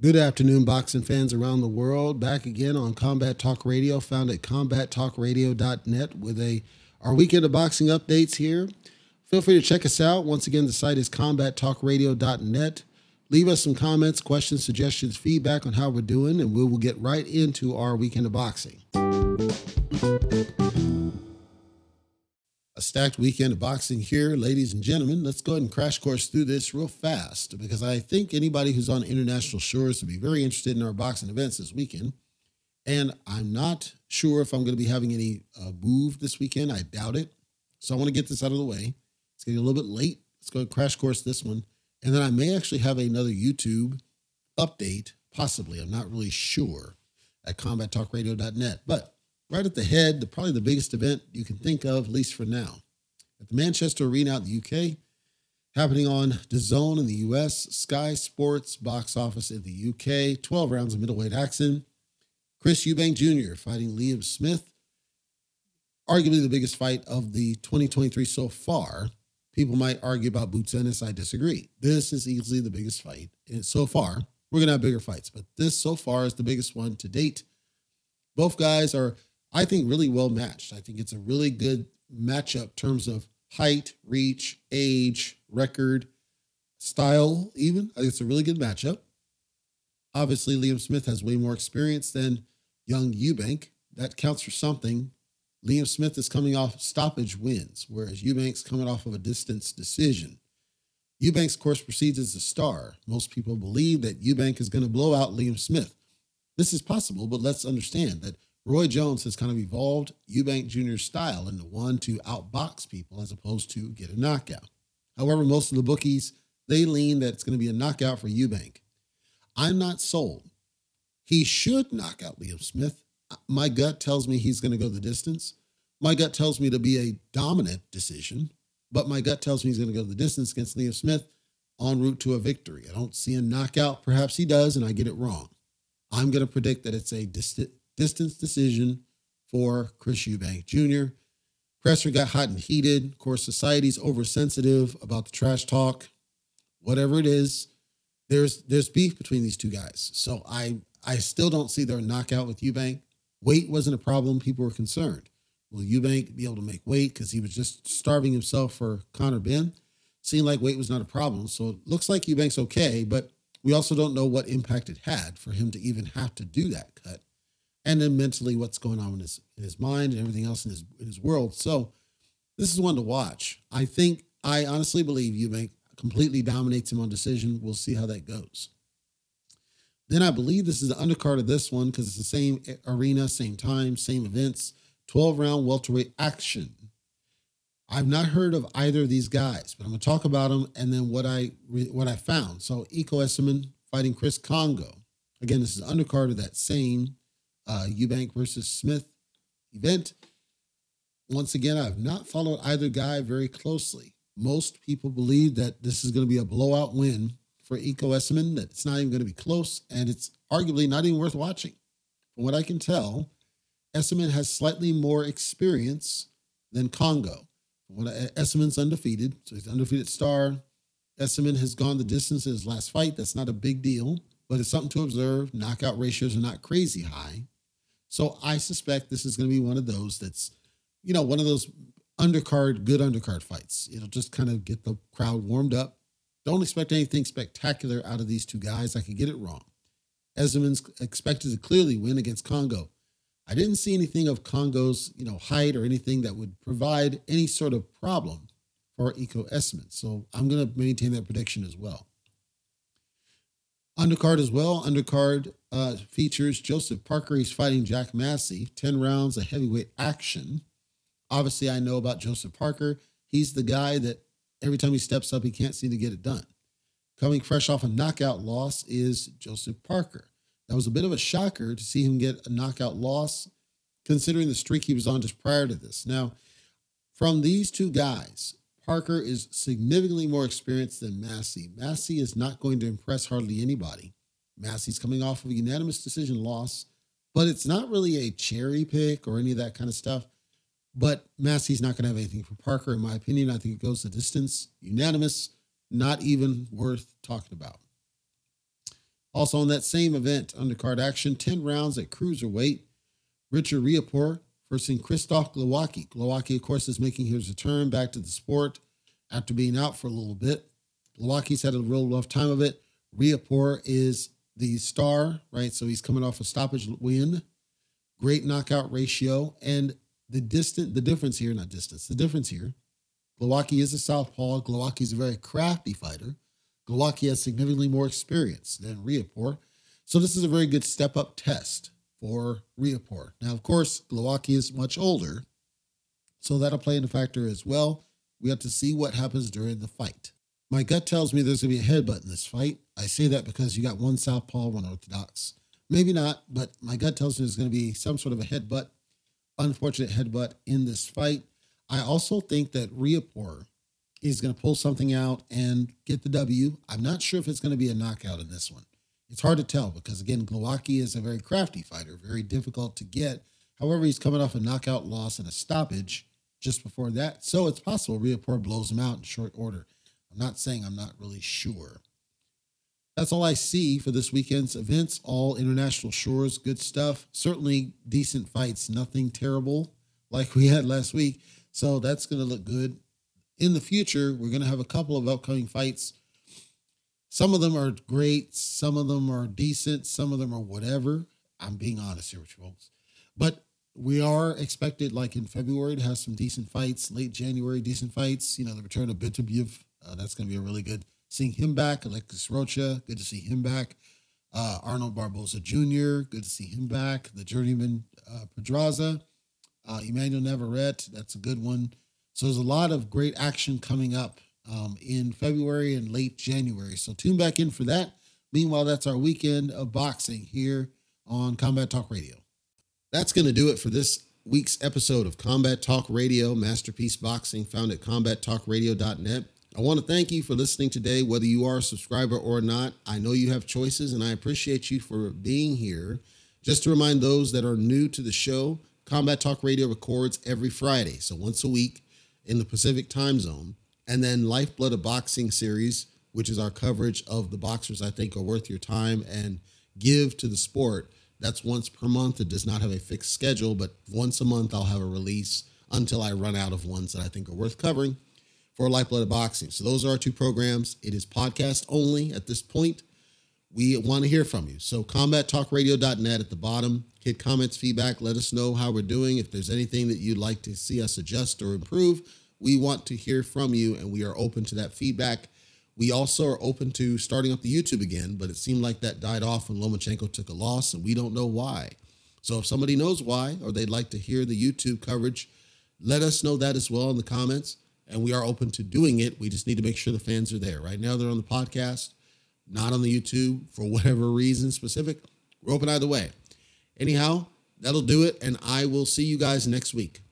Good afternoon, boxing fans around the world. Back again on Combat Talk Radio, found at combattalkradio.net with a our weekend of boxing updates here. Feel free to check us out. Once again, the site is combattalkradio.net. Leave us some comments, questions, suggestions, feedback on how we're doing, and we will get right into our weekend of boxing. A stacked weekend of boxing here, ladies and gentlemen. Let's go ahead and crash course through this real fast because I think anybody who's on international shores would be very interested in our boxing events this weekend. And I'm not sure if I'm going to be having any uh, move this weekend. I doubt it. So I want to get this out of the way. It's getting a little bit late. Let's go and crash course this one. And then I may actually have another YouTube update, possibly. I'm not really sure at combattalkradio.net. But right at the head, the, probably the biggest event you can think of, at least for now, at the Manchester Arena out in the UK, happening on DAZN in the US, Sky Sports box office in the UK, 12 rounds of middleweight action. Chris Eubank Jr. fighting Liam Smith, arguably the biggest fight of the 2023 so far. People might argue about Boots Ennis. I disagree. This is easily the biggest fight. And so far, we're going to have bigger fights, but this so far is the biggest one to date. Both guys are, I think, really well matched. I think it's a really good matchup in terms of height, reach, age, record, style, even. I think it's a really good matchup. Obviously, Liam Smith has way more experience than young Eubank. That counts for something. Liam Smith is coming off stoppage wins, whereas Eubank's coming off of a distance decision. Eubank's course proceeds as a star. Most people believe that Eubank is going to blow out Liam Smith. This is possible, but let's understand that Roy Jones has kind of evolved Eubank Jr.'s style into one to outbox people as opposed to get a knockout. However, most of the bookies, they lean that it's going to be a knockout for Eubank. I'm not sold. He should knock out Liam Smith my gut tells me he's going to go the distance. My gut tells me to be a dominant decision, but my gut tells me he's going to go the distance against Liam Smith en route to a victory. I don't see a knockout. Perhaps he does, and I get it wrong. I'm going to predict that it's a dist- distance decision for Chris Eubank Jr. Presser got hot and heated. Of course, society's oversensitive about the trash talk. Whatever it is, there's there's beef between these two guys. So I I still don't see their knockout with Eubank. Weight wasn't a problem. People were concerned. Will Eubank be able to make weight because he was just starving himself for Conor Benn? Seemed like weight was not a problem. So it looks like Eubank's okay, but we also don't know what impact it had for him to even have to do that cut. And then mentally, what's going on in his in his mind and everything else in his in his world. So this is one to watch. I think I honestly believe Eubank completely dominates him on decision. We'll see how that goes. Then I believe this is the undercard of this one because it's the same arena, same time, same events, 12 round welterweight action. I've not heard of either of these guys, but I'm going to talk about them and then what I what I found. So Ekow Essuman fighting Chris Kongo. Again, this is undercard of that same uh, Eubank versus Smith event. Once again, I've not followed either guy very closely. Most people believe that this is going to be a blowout win for Ekow Essuman that it's not even going to be close and it's arguably not even worth watching. From what I can tell, Essuman has slightly more experience than Kongo. When undefeated, so he's an undefeated star. Essuman has gone the distance in his last fight. That's not a big deal, but it's something to observe. Knockout ratios are not crazy high. So I suspect this is going to be one of those that's, you know, one of those undercard, good undercard fights. It'll just kind of get the crowd warmed up don't expect anything spectacular out of these two guys. I could get it wrong. Essuman's expected to clearly win against Kongo. I didn't see anything of Kongo's, you know, height or anything that would provide any sort of problem for Ekow Essuman. So I'm going to maintain that prediction as well. Undercard as well. Undercard uh, features Joseph Parker. He's fighting Jack Massey. 10 rounds of heavyweight action. Obviously, I know about Joseph Parker. He's the guy that every time he steps up, he can't seem to get it done. Coming fresh off a knockout loss is Joseph Parker. That was a bit of a shocker to see him get a knockout loss, considering the streak he was on just prior to this. Now, from these two guys, Parker is significantly more experienced than Massey. Massey is not going to impress hardly anybody. Massey's coming off of a unanimous decision loss, but it's not really a cherry pick or any of that kind of stuff. But Massey's not going to have anything for Parker, in my opinion. I think it goes the distance, unanimous, not even worth talking about. Also on that same event, undercard action, 10 rounds at cruiserweight. Richard Riakporhe versus Krzysztof Glowacki. Glowacki, of course, is making his return back to the sport after being out for a little bit. Glowacki's had a real rough time of it. Riakporhe is the star, right? So he's coming off a stoppage win, great knockout ratio, and the distant the difference here, not distance, the difference here. Glowacki is a southpaw. Glowacki is a very crafty fighter. Glowacki has significantly more experience than Riakporhe. So this is a very good step up test for Riakporhe. Now, of course, Glowacki is much older, so that'll play into factor as well. We have to see what happens during the fight. My gut tells me there's going to be a headbutt in this fight. I say that because you got one southpaw, one orthodox. Maybe not, but my gut tells me there's going to be some sort of a headbutt, unfortunate headbutt in this fight. I also think that Riakporhe is going to pull something out and get the W. I'm not sure if it's going to be a knockout in this one. It's hard to tell because, again, Glowacki is a very crafty fighter, very difficult to get. However, he's coming off a knockout loss and a stoppage just before that. So it's possible Riakporhe blows him out in short order. I'm not saying I'm not really sure. That's all I see for this weekend's events. All international shores, good stuff. Certainly decent fights, nothing terrible like we had last week. So that's going to look good. In the future, we're going to have a couple of upcoming fights some of them are great, some of them are decent, some of them are whatever. I'm being honest here with you folks. But we are expected, like in February, to have some decent fights. Late January, decent fights. You know, the return of Beterbiev. Uh, that's going to be a really good. Seeing him back, Alexis Rocha, good to see him back. Uh, Arnold Barboza Jr., good to see him back. The journeyman uh, Pedraza, uh, Emmanuel Navarrete, that's a good one. So there's a lot of great action coming up um, in February and late January. So tune back in for that. Meanwhile, that's our weekend of boxing here on Combat Talk Radio. That's going to do it for this week's episode of Combat Talk Radio, Masterpiece Boxing, found at combattalkradio.net. I want to thank you for listening today, whether you are a subscriber or not. I know you have choices, and I appreciate you for being here. Just to remind those that are new to the show, Combat Talk Radio records every Friday, so once a week in the Pacific time zone. And then Lifeblood of Boxing series, which is our coverage of the boxers I think are worth your time and give to the sport. That's once per month. It does not have a fixed schedule, but once a month I'll have a release until I run out of ones that I think are worth covering for Lifeblood of Boxing. So those are our two programs. It is podcast only at this point. We want to hear from you. So combattalkradio.net at the bottom. Hit comments, feedback. Let us know how we're doing. If there's anything that you'd like to see us adjust or improve, we want to hear from you and we are open to that feedback. We also are open to starting up the YouTube again, but it seemed like that died off when Lomachenko took a loss and we don't know why. So if somebody knows why or they'd like to hear the YouTube coverage, let us know that as well in the comments. And we are open to doing it. We just need to make sure the fans are there. Right now, they're on the podcast, not on the YouTube for whatever reason specific. We're open either way. Anyhow, that'll do it. And I will see you guys next week.